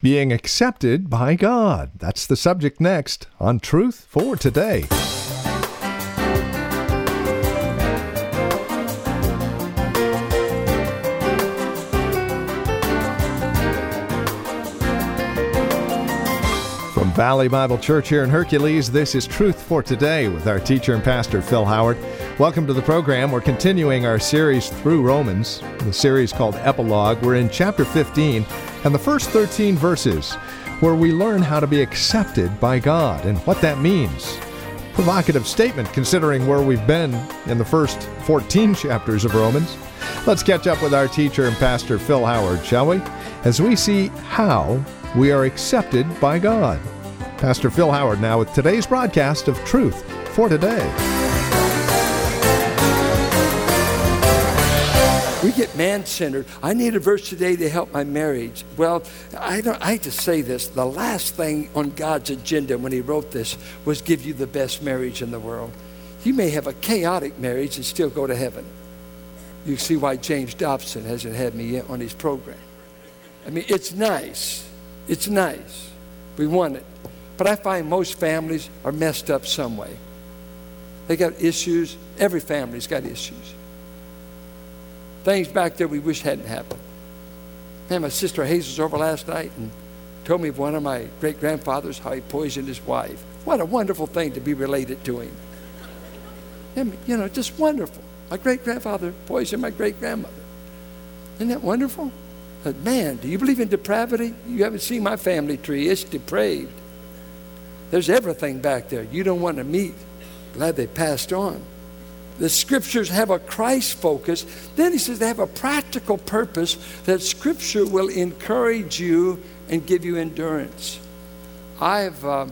Being accepted by God. That's the subject next on Truth for Today. Valley Bible Church here in Hercules, this is Truth for Today with our teacher and pastor Phil Howard. Welcome to the program. We're continuing our series through Romans, the series called Epilogue. We're in chapter 15 and the first 13 verses, where we learn how to be accepted by God and what that means. Provocative statement considering where we've been in the first 14 chapters of Romans. Let's catch up with our teacher and pastor Phil Howard, shall we? As we see how we are accepted by God. Pastor Phil Howard now with today's broadcast of Truth for Today. We get man centered. I need a verse today to help my marriage. Well, I, don't, I to say this. The last thing on God's agenda when He wrote this was give you the best marriage in the world. You may have a chaotic marriage and still go to heaven. You see why James Dobson hasn't had me yet on his program. I mean, it's nice. It's nice. We want it. But I find most families are messed up some way. They got issues. Every family's got issues things back there we wish hadn't happened. Man, my sister Hazel was over last night and told me of one of my great grandfathers how he poisoned his wife. What a wonderful thing to be related to him. And, you know, just wonderful. My great grandfather poisoned my great grandmother. Isn't that wonderful? But man, do you believe in depravity? You haven't seen my family tree, it's depraved. There's everything back there you don't want to meet. Glad they passed on the scriptures have a Christ focus. Then he says they have a practical purpose that scripture will encourage you and give you endurance. I've, uh,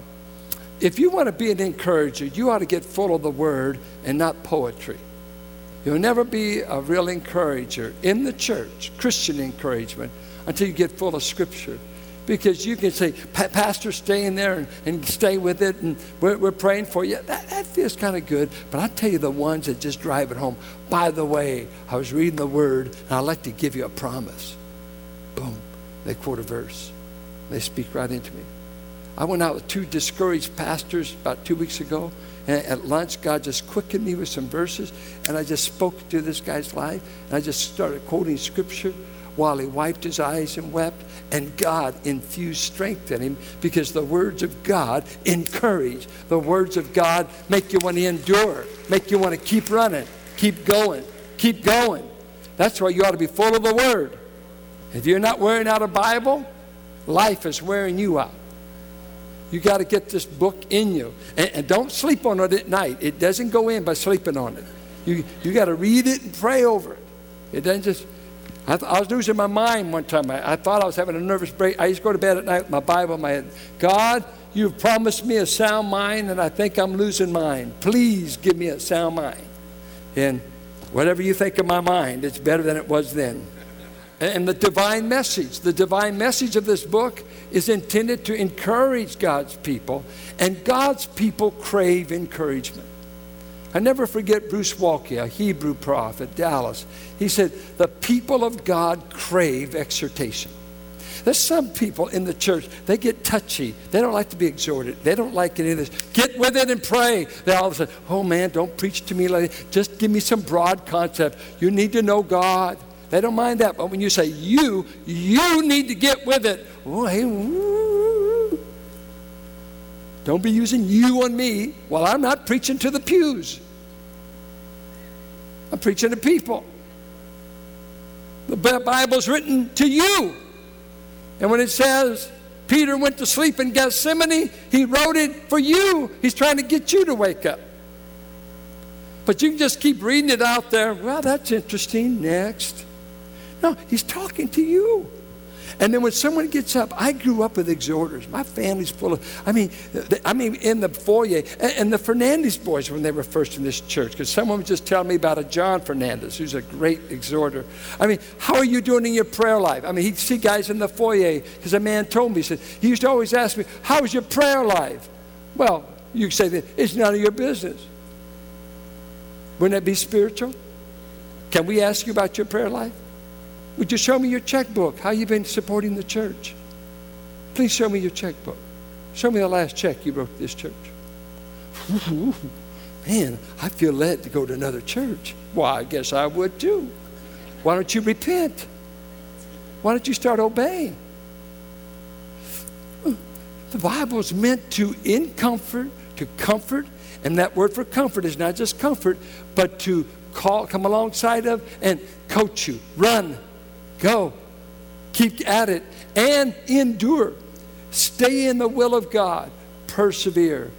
if you want to be an encourager, you ought to get full of the word and not poetry. You'll never be a real encourager in the church, Christian encouragement, until you get full of scripture because you can say, Pastor, stay in there and, and stay with it, and we're, we're praying for you. That, that feels kind of good. But I tell you, the ones that just drive it home. By the way, I was reading the word, and I'd like to give you a promise. Boom. They quote a verse. They speak right into me. I went out with two discouraged pastors about two weeks ago. And at lunch, God just quickened me with some verses, and I just spoke to this guy's life, and I just started quoting scripture while he wiped his eyes and wept. And God infused strength in him because the words of God encourage. The words of God make you want to endure, make you want to keep running, keep going, keep going. That's why you ought to be full of the Word. If you're not wearing out a Bible, life is wearing you out. You got to get this book in you. And, and, don't sleep on it at night. It doesn't go in by sleeping on it. You, you got to read it and pray over it. It doesn't just, I, th- I, was losing my mind one time. I, I, thought I was having a nervous break. I used to go to bed at night with my Bible in my head. God, you've promised me a sound mind, and I think I'm losing mine. Please give me a sound mind. And whatever you think of my mind, it's better than it was then. And the divine message, the divine message of this book is intended to encourage God's people, and God's people crave encouragement. I never forget Bruce Waltke, a Hebrew prophet, Dallas. He said, The people of God crave exhortation. There's some people in the church, they get touchy. They don't like to be exhorted. They don't like any of this. Get with it and pray. They all of a sudden, oh man, don't preach to me like that. Just give me some broad concept. You need to know God. They don't mind that. But when you say you, you need to get with it. Oh, hey, Don't be using you on me while I'm not preaching to the pews. I'm preaching to people. The Bible's written to you. And when it says Peter went to sleep in Gethsemane, he wrote it for you. He's trying to get you to wake up. But you can just keep reading it out there. Well, that's interesting. Next. No, he's talking to you. And then when someone gets up, I grew up with exhorters. My family's full of, I mean, I mean, in the foyer, and the Fernandez boys when they were first in this church, because someone was just telling me about a John Fernandez, who's a great exhorter. I mean, how are you doing in your prayer life? I mean, he'd see guys in the foyer, because a man told me, he said, he used to always ask me, how's your prayer life? Well, you say that it's none of your business. Wouldn't that be spiritual? Can we ask you about your prayer life? Would you show me your checkbook? How you been supporting the church? Please show me your checkbook. Show me the last check you wrote to this church. Man, I feel led to go to another church. Well, I guess I would too. Why don't you repent? Why don't you start obeying? The Bible is meant to, in comfort, to comfort, and that word for comfort is not just comfort, but to call, come alongside of and coach you. Run, go, keep at it, and endure. Stay in the will of God, persevere.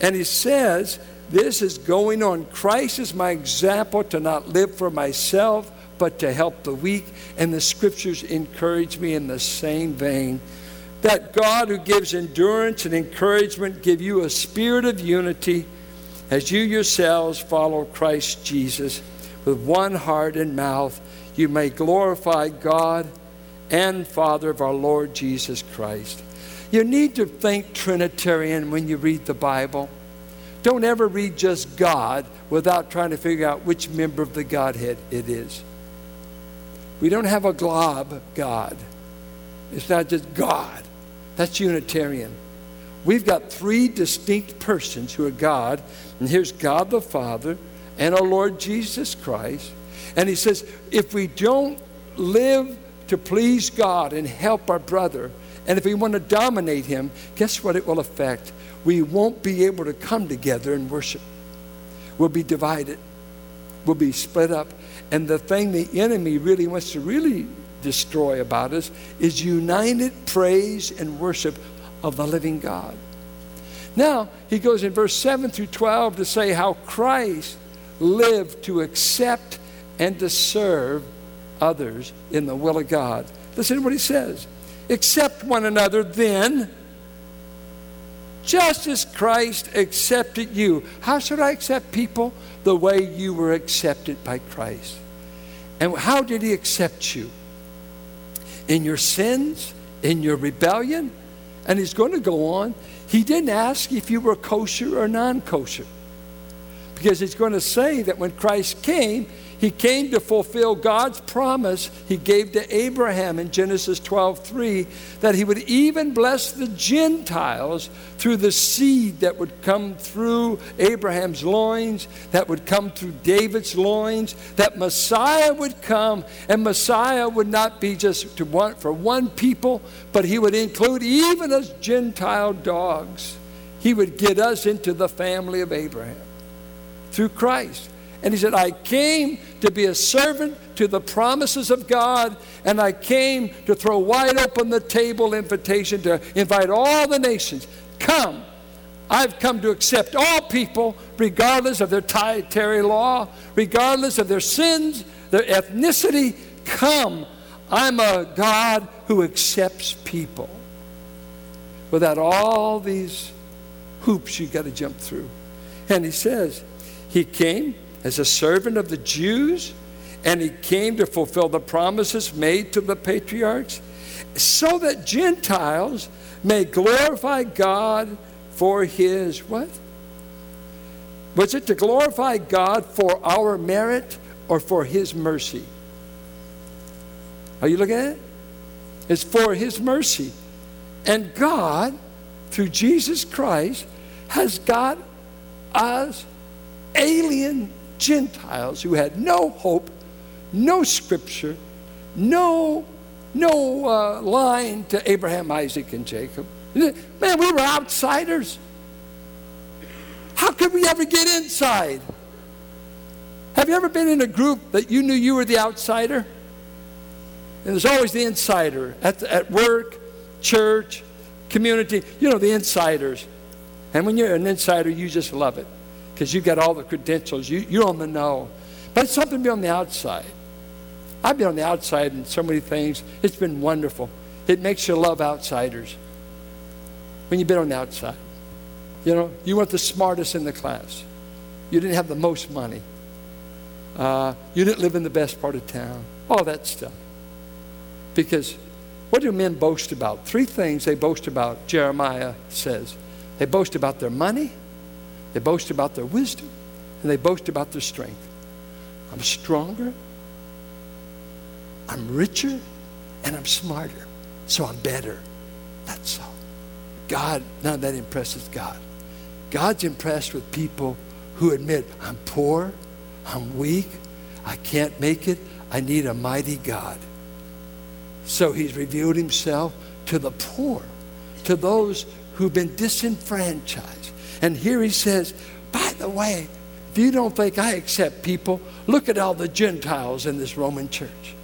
And he says, This is going on. Christ is my example to not live for myself, but to help the weak. And the scriptures encourage me in the same vein that God, who gives endurance and encouragement, give you a spirit of unity as you yourselves follow Christ Jesus with one heart and mouth. You may glorify God and Father of our Lord Jesus Christ. You need to think Trinitarian when you read the Bible. Don't ever read just God without trying to figure out which member of the Godhead it is. We don't have a glob God. It's not just God. That's Unitarian. We've got three distinct persons who are God, and here's God the Father and our Lord Jesus Christ. And he says, if we don't live to please God and help our brother, and if we want to dominate him, guess what it will affect? We won't be able to come together and worship. We'll be divided. We'll be split up. And the thing the enemy really wants to really destroy about us is united praise and worship of the living God. Now, he goes in verse 7 through 12 to say how Christ lived to accept and to serve others in the will of God. Listen to what he says. Accept one another then, just as Christ accepted you. How should I accept people? The way you were accepted by Christ. And how did he accept you? in your sins, in your rebellion. And he's going to go on. He didn't ask if you were kosher or non kosher. Because he's going to say that when Christ came, he came to fulfill God's promise he gave to Abraham in Genesis 12:3 that he would even bless the Gentiles through the seed that would come through Abraham's loins, that would come through David's loins, that Messiah would come and Messiah would not be just to one, for one people, but he would include even us Gentile dogs. He would get us into the family of Abraham through Christ. And he said, I came to be a servant to the promises of God, and I came to throw wide open the table invitation to invite all the nations. Come. I've come to accept all people, regardless of their dietary law, regardless of their sins, their ethnicity. Come. I'm a God who accepts people without all these hoops you got to jump through. And he says, He came as a servant of the Jews, and he came to fulfill the promises made to the patriarchs, so that Gentiles may glorify God for his what? Was it to glorify God for our merit or for his mercy? Are you looking at it? It's for his mercy. And God, through Jesus Christ, has got us alien Gentiles who had no hope, no scripture, no, no uh, line to Abraham, Isaac, and Jacob. Man, we were outsiders. How could we ever get inside? Have you ever been in a group that you knew you were the outsider? And there's always the insider at, at work, church, community. You know, the insiders. And when you're an insider, you just love it because you've got all the credentials. You, you're on the know. But it's something to be on the outside. I've been on the outside in so many things. It's been wonderful. It makes you love outsiders when you've been on the outside. You know, you weren't the smartest in the class. You didn't have the most money. Uh, you didn't live in the best part of town. All that stuff. Because what do men boast about? Three things they boast about, Jeremiah says. They boast about their money, they boast about their wisdom and they boast about their strength. I'm stronger, I'm richer, and I'm smarter, so I'm better. That's all. God, none of that impresses God. God's impressed with people who admit, I'm poor, I'm weak, I can't make it, I need a mighty God. So he's revealed himself to the poor, to those who've been disenfranchised. And here he says, by the way, if you don't think I accept people, look at all the Gentiles in this Roman church.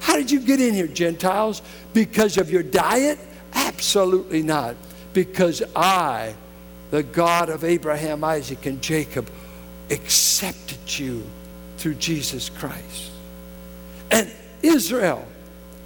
How did you get in here, Gentiles? Because of your diet? Absolutely not. Because I, the God of Abraham, Isaac, and Jacob, accepted you through Jesus Christ. And Israel,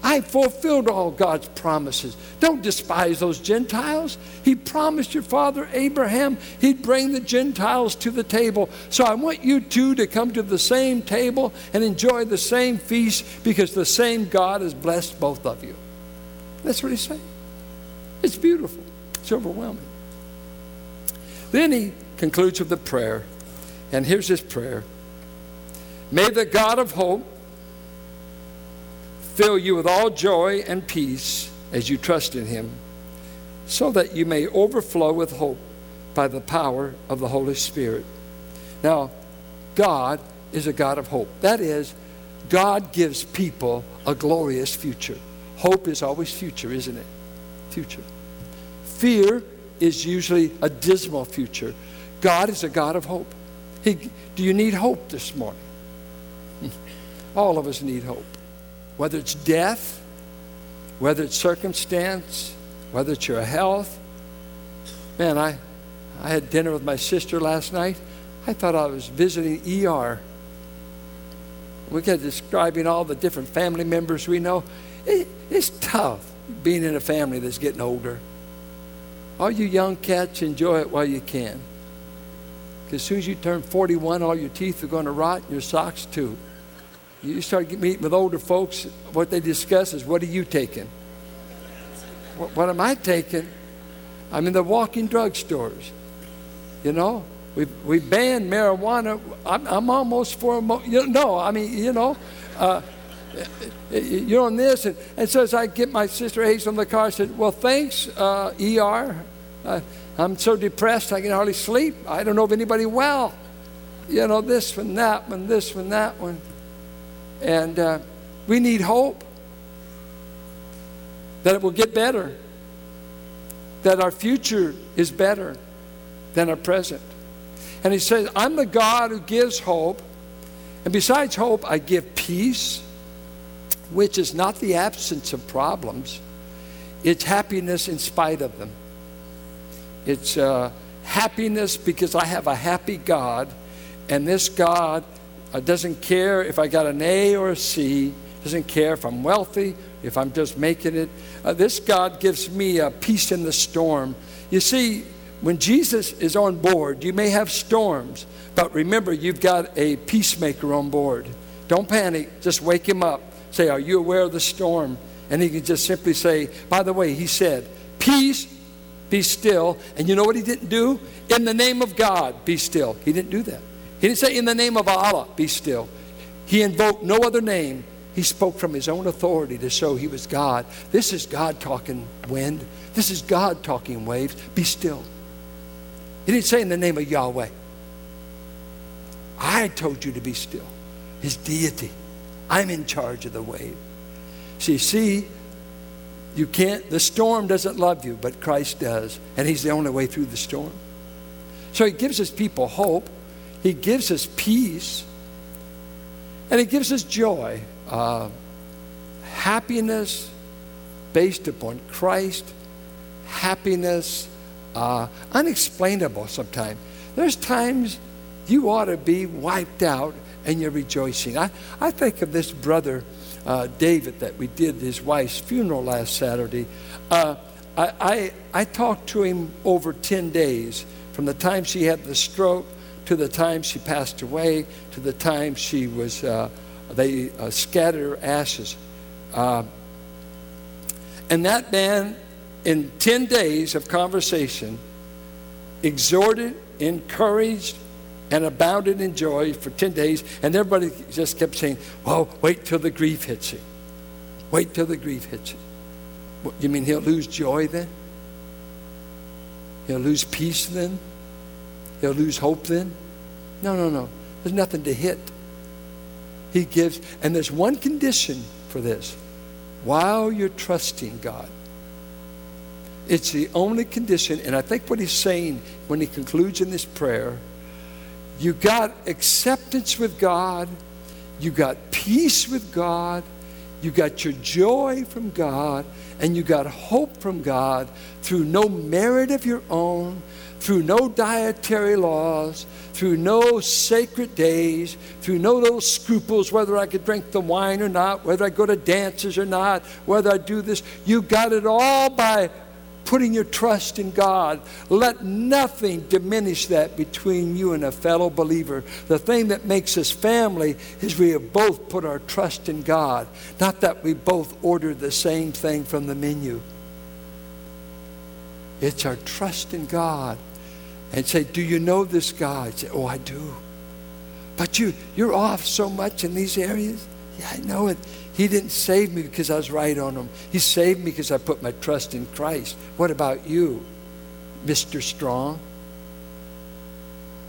I fulfilled all God's promises. Don't despise those Gentiles. He promised your father Abraham he'd bring the Gentiles to the table. So I want you two to come to the same table and enjoy the same feast because the same God has blessed both of you. That's what he's saying. It's beautiful, it's overwhelming. Then he concludes with a prayer. And here's his prayer May the God of hope fill you with all joy and peace as you trust in him, so that you may overflow with hope by the power of the Holy Spirit. Now, God is a God of hope. That is, God gives people a glorious future. Hope is always future, isn't it? Future. Fear is usually a dismal future. God is a God of hope. He, do you need hope this morning? All of us need hope whether it's death, whether it's circumstance, whether it's your health. Man, I, I had dinner with my sister last night. I thought I was visiting ER. We kept describing all the different family members we know. It, it's tough being in a family that's getting older. All you young cats, enjoy it while you can. Because as soon as you turn 41, all your teeth are going to rot and your socks too. You start meeting with older folks, what they discuss is, what are you taking? What, what am I taking? I'm in the walking drugstores. You know, we, we banned marijuana. I'm, I'm almost for, you know, no, I mean, you know, uh, you're on this. And, and so as I get my sister Hazel in the car, I said, well, thanks, uh, ER. Uh, I'm so depressed I can hardly sleep. I don't know of anybody well. You know, this one, that one, this one, that one. And uh, we need hope that it will get better, that our future is better than our present. And he says, I'm the God who gives hope. And besides hope, I give peace, which is not the absence of problems, it's happiness in spite of them. It's uh, happiness because I have a happy God, and this God uh, doesn't care if I got an A or a C, doesn't care if I'm wealthy, if I'm just making it. Uh, this God gives me a peace in the storm. You see, when Jesus is on board, you may have storms, but remember, you've got a peacemaker on board. Don't panic, just wake him up. Say, Are you aware of the storm? And he can just simply say, By the way, he said, Peace, be still. And you know what he didn't do? In the name of God, be still. He didn't do that. He didn't say, In the name of Allah, be still. He invoked no other name. He spoke from his own authority to show he was God. This is God talking wind. This is God talking waves. Be still. He didn't say in the name of Yahweh. I told you to be still. His deity. I'm in charge of the wave. See, see, you can't, the storm doesn't love you, but Christ does. And He's the only way through the storm. So He gives His people hope. He gives us peace and He gives us joy, uh, happiness based upon Christ, happiness, uh, unexplainable sometimes. There's times you ought to be wiped out and you're rejoicing. I, I think of this brother, uh, David, that we did his wife's funeral last Saturday. Uh, I, I, I talked to him over 10 days from the time she had the stroke to the time she passed away, to the time she was, uh, they uh, scattered her ashes. Uh, and that man, in 10 days of conversation, exhorted, encouraged, and abounded in joy for 10 days. And everybody just kept saying, well, wait till the grief hits you. Wait till the grief hits you. You mean he'll lose joy then? He'll lose peace then? He'll lose hope then? No, no, no. There's nothing to hit. He gives, and there's one condition for this while you're trusting God. It's the only condition, and I think what he's saying when he concludes in this prayer you got acceptance with God, you got peace with God, you got your joy from God, and you got hope from God through no merit of your own, through no dietary laws, through no sacred days, through no little scruples whether I could drink the wine or not, whether I go to dances or not, whether I do this. You got it all by putting your trust in God. Let nothing diminish that between you and a fellow believer. The thing that makes us family is we have both put our trust in God, not that we both ordered the same thing from the menu. It's our trust in God. And say, Do you know this God? Say, Oh, I do. But you, you're off so much in these areas. Yeah, I know it. He didn't save me because I was right on him. He saved me because I put my trust in Christ. What about you, Mr. Strong?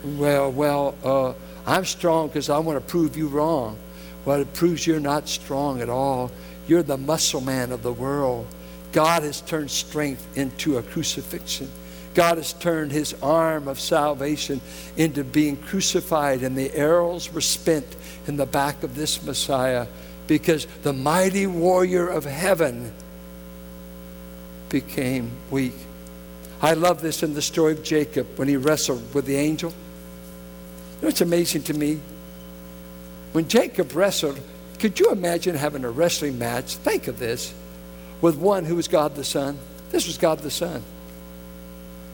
Well, well, uh, I'm strong because I want to prove you wrong. Well, it proves you're not strong at all. You're the muscle man of the world. God has turned strength into a crucifixion. God has turned his arm of salvation into being crucified, and the arrows were spent in the back of this Messiah because the mighty warrior of heaven became weak. I love this in the story of Jacob when he wrestled with the angel. You know, it's amazing to me. When Jacob wrestled, could you imagine having a wrestling match? Think of this with one who was God the Son. This was God the Son.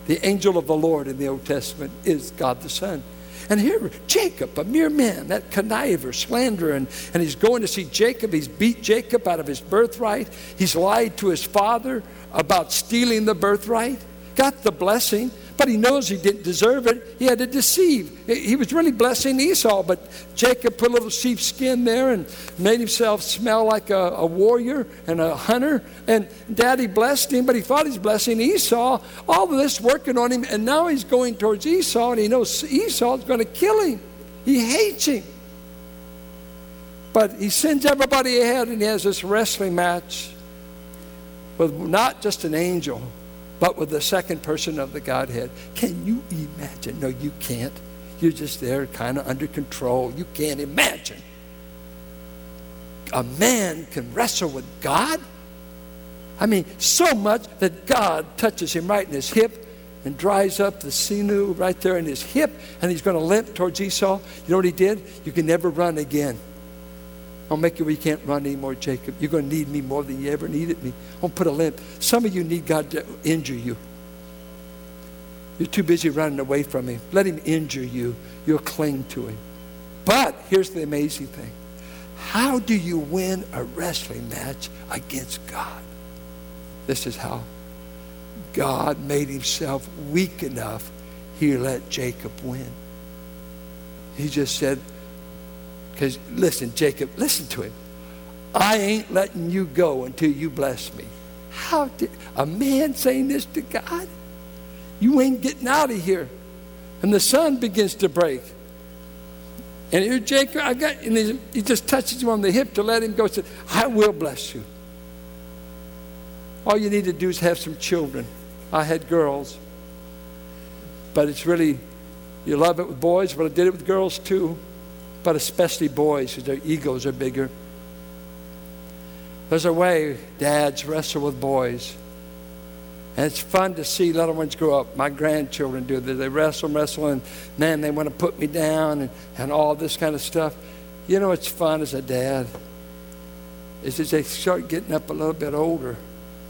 The angel of the Lord in the Old Testament is God the Son. And here, Jacob, a mere man, that conniver, slanderer, and, and he's going to see Jacob. He's beat Jacob out of his birthright. He's lied to his father about stealing the birthright, got the blessing, but he knows he didn't deserve it. He had to deceive. He was really blessing Esau, but Jacob put a little sheepskin there and made himself smell like a, a warrior and a hunter. And daddy blessed him, but he thought he's blessing Esau. All of this working on him, and now he's going towards Esau, and he knows Esau's going to kill him. He hates him. But he sends everybody ahead, and he has this wrestling match with not just an angel but with the second person of the Godhead. Can you imagine? No, you can't. You're just there, kind of under control. You can't imagine. A man can wrestle with God? I mean, so much that God touches him right in his hip and dries up the sinew right there in his hip, and he's going to limp towards Esau. You know what he did? You can never run again. I'll make you where you can't run anymore, Jacob. You're going to need me more than you ever needed me. I'll put a limp. Some of you need God to injure you. You're too busy running away from Him. Let Him injure you. You'll cling to Him. But here's the amazing thing how do you win a wrestling match against God? This is how. God made Himself weak enough, He let Jacob win. He just said, because listen, Jacob, listen to him. I ain't letting you go until you bless me. How did a man saying this to God? You ain't getting out of here. And the sun begins to break. And here Jacob, I got, and he, just touches him on the hip to let him go. Said, I will bless you. All you need to do is have some children. I had girls. But it's really, you love it with boys, but I did it with girls too but especially boys because their egos are bigger. There's a way dads wrestle with boys. And it's fun to see little ones grow up. My grandchildren do this. They wrestle, wrestle, and man, they want to put me down and, and all this kind of stuff. You know what's fun as a dad? Is as they start getting up a little bit older,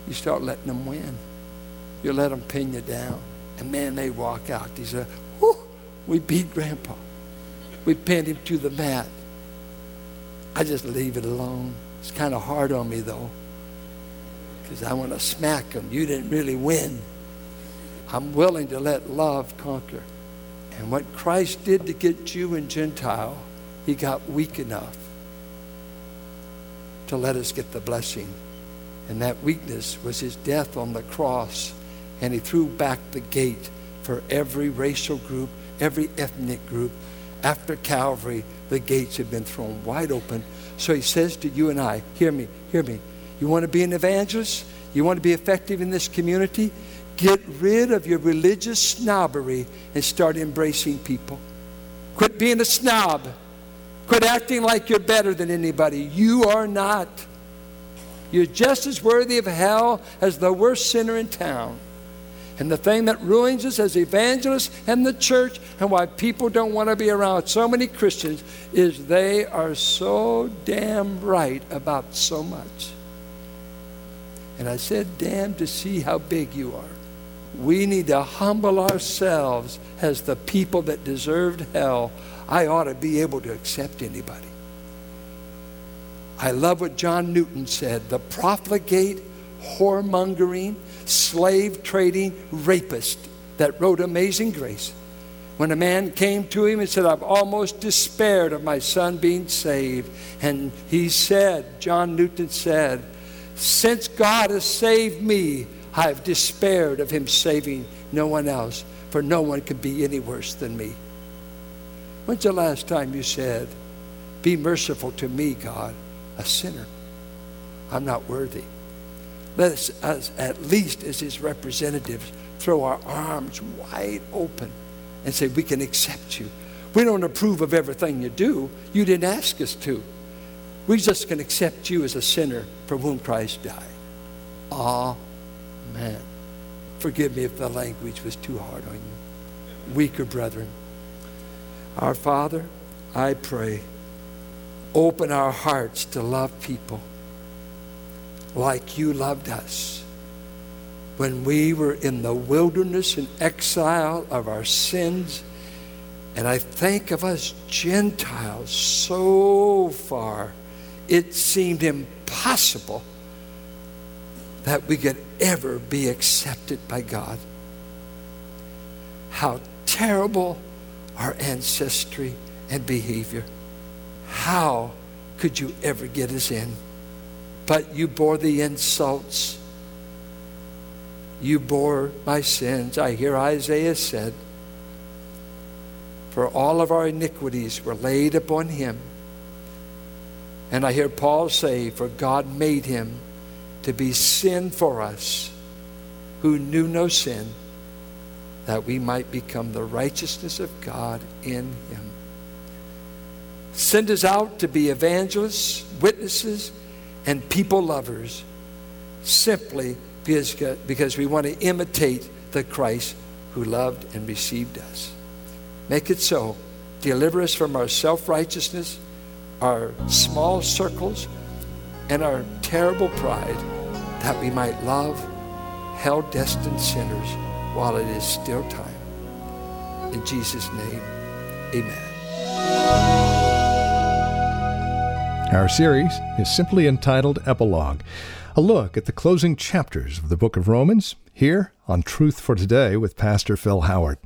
you start letting them win. You let them pin you down. And man, they walk out. These are, whoo, we beat grandpa. We pinned him to the mat. I just leave it alone. It's kind of hard on me, though, because I want to smack him. You didn't really win. I'm willing to let love conquer. And what Christ did to get Jew and Gentile, he got weak enough to let us get the blessing. And that weakness was his death on the cross. And he threw back the gate for every racial group, every ethnic group. After Calvary, the gates had been thrown wide open. So he says to you and I, hear me, hear me. You want to be an evangelist? You want to be effective in this community? Get rid of your religious snobbery and start embracing people. Quit being a snob. Quit acting like you're better than anybody. You are not. You're just as worthy of hell as the worst sinner in town. And the thing that ruins us as evangelists and the church, and why people don't want to be around so many Christians, is they are so damn right about so much. And I said, damn, to see how big you are. We need to humble ourselves as the people that deserved hell. I ought to be able to accept anybody. I love what John Newton said the profligate, whoremongering, slave trading rapist that wrote Amazing Grace. When a man came to him and said, I've almost despaired of my son being saved. And he said, John Newton said, Since God has saved me, I have despaired of him saving no one else, for no one can be any worse than me. When's the last time you said, Be merciful to me, God? a sinner. I'm not worthy. Let us, at least as his representatives, throw our arms wide open and say, We can accept you. We don't approve of everything you do. You didn't ask us to. We just can accept you as a sinner for whom Christ died. Amen. Forgive me if the language was too hard on you. Weaker brethren. Our Father, I pray open our hearts to love people like you loved us when we were in the wilderness and exile of our sins. And I think of us Gentiles so far, it seemed impossible that we could ever be accepted by God. How terrible our ancestry and behavior. How could you ever get us in? But you bore the insults. You bore my sins. I hear Isaiah said, For all of our iniquities were laid upon him. And I hear Paul say, For God made him to be sin for us who knew no sin, that we might become the righteousness of God in him. Send us out to be evangelists, witnesses, and people lovers simply because, we want to imitate the Christ who loved and received us. Make it so. Deliver us from our self righteousness, our small circles, and our terrible pride, that we might love hell destined sinners while it is still time. In Jesus' name, amen. Our series is simply entitled Epilogue, a look at the closing chapters of the book of Romans, here on Truth for Today with Pastor Phil Howard.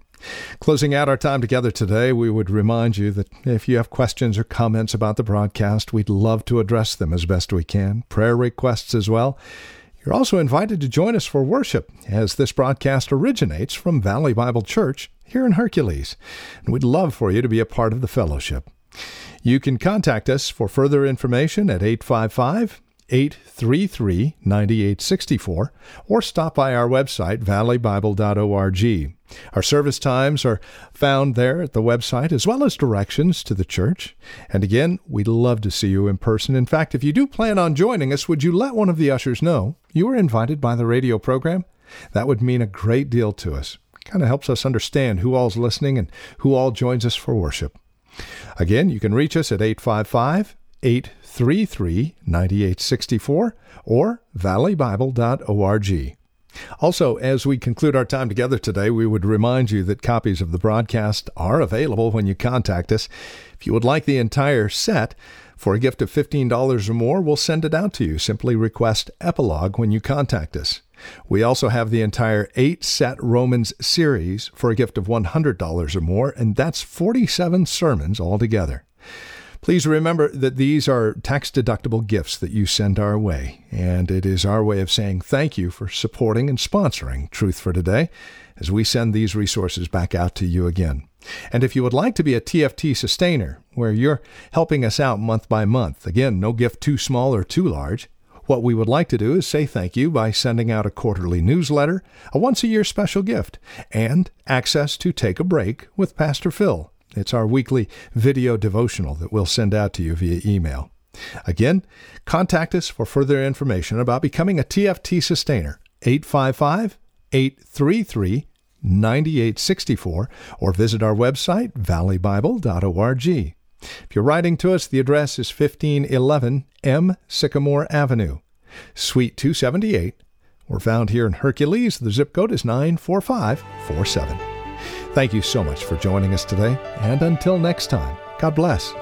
Closing out our time together today, we would remind you that if you have questions or comments about the broadcast, we'd love to address them as best we can, prayer requests as well. You're also invited to join us for worship, as this broadcast originates from Valley Bible Church here in Hercules, and we'd love for you to be a part of the fellowship. You can contact us for further information at 855 833 9864 or stop by our website, valleybible.org. Our service times are found there at the website as well as directions to the church. And again, we'd love to see you in person. In fact, if you do plan on joining us, would you let one of the ushers know you were invited by the radio program? That would mean a great deal to us. Kind of helps us understand who all's listening and who all joins us for worship. Again, you can reach us at 855 833 9864 or valleybible.org. Also, as we conclude our time together today, we would remind you that copies of the broadcast are available when you contact us. If you would like the entire set, for a gift of $15 or more, we'll send it out to you. Simply request Epilogue when you contact us. We also have the entire eight set Romans series for a gift of $100 or more, and that's 47 sermons altogether. Please remember that these are tax deductible gifts that you send our way, and it is our way of saying thank you for supporting and sponsoring Truth for Today as we send these resources back out to you again. And if you would like to be a TFT sustainer, where you're helping us out month by month, again, no gift too small or too large, what we would like to do is say thank you by sending out a quarterly newsletter, a once a year special gift, and access to Take a Break with Pastor Phil. It's our weekly video devotional that we'll send out to you via email. Again, contact us for further information about becoming a TFT sustainer. 855 833 9864 or visit our website, valleybible.org. If you're writing to us, the address is 1511 M. Sycamore Avenue, Suite 278. We're found here in Hercules. The zip code is 94547. Thank you so much for joining us today, and until next time, God bless.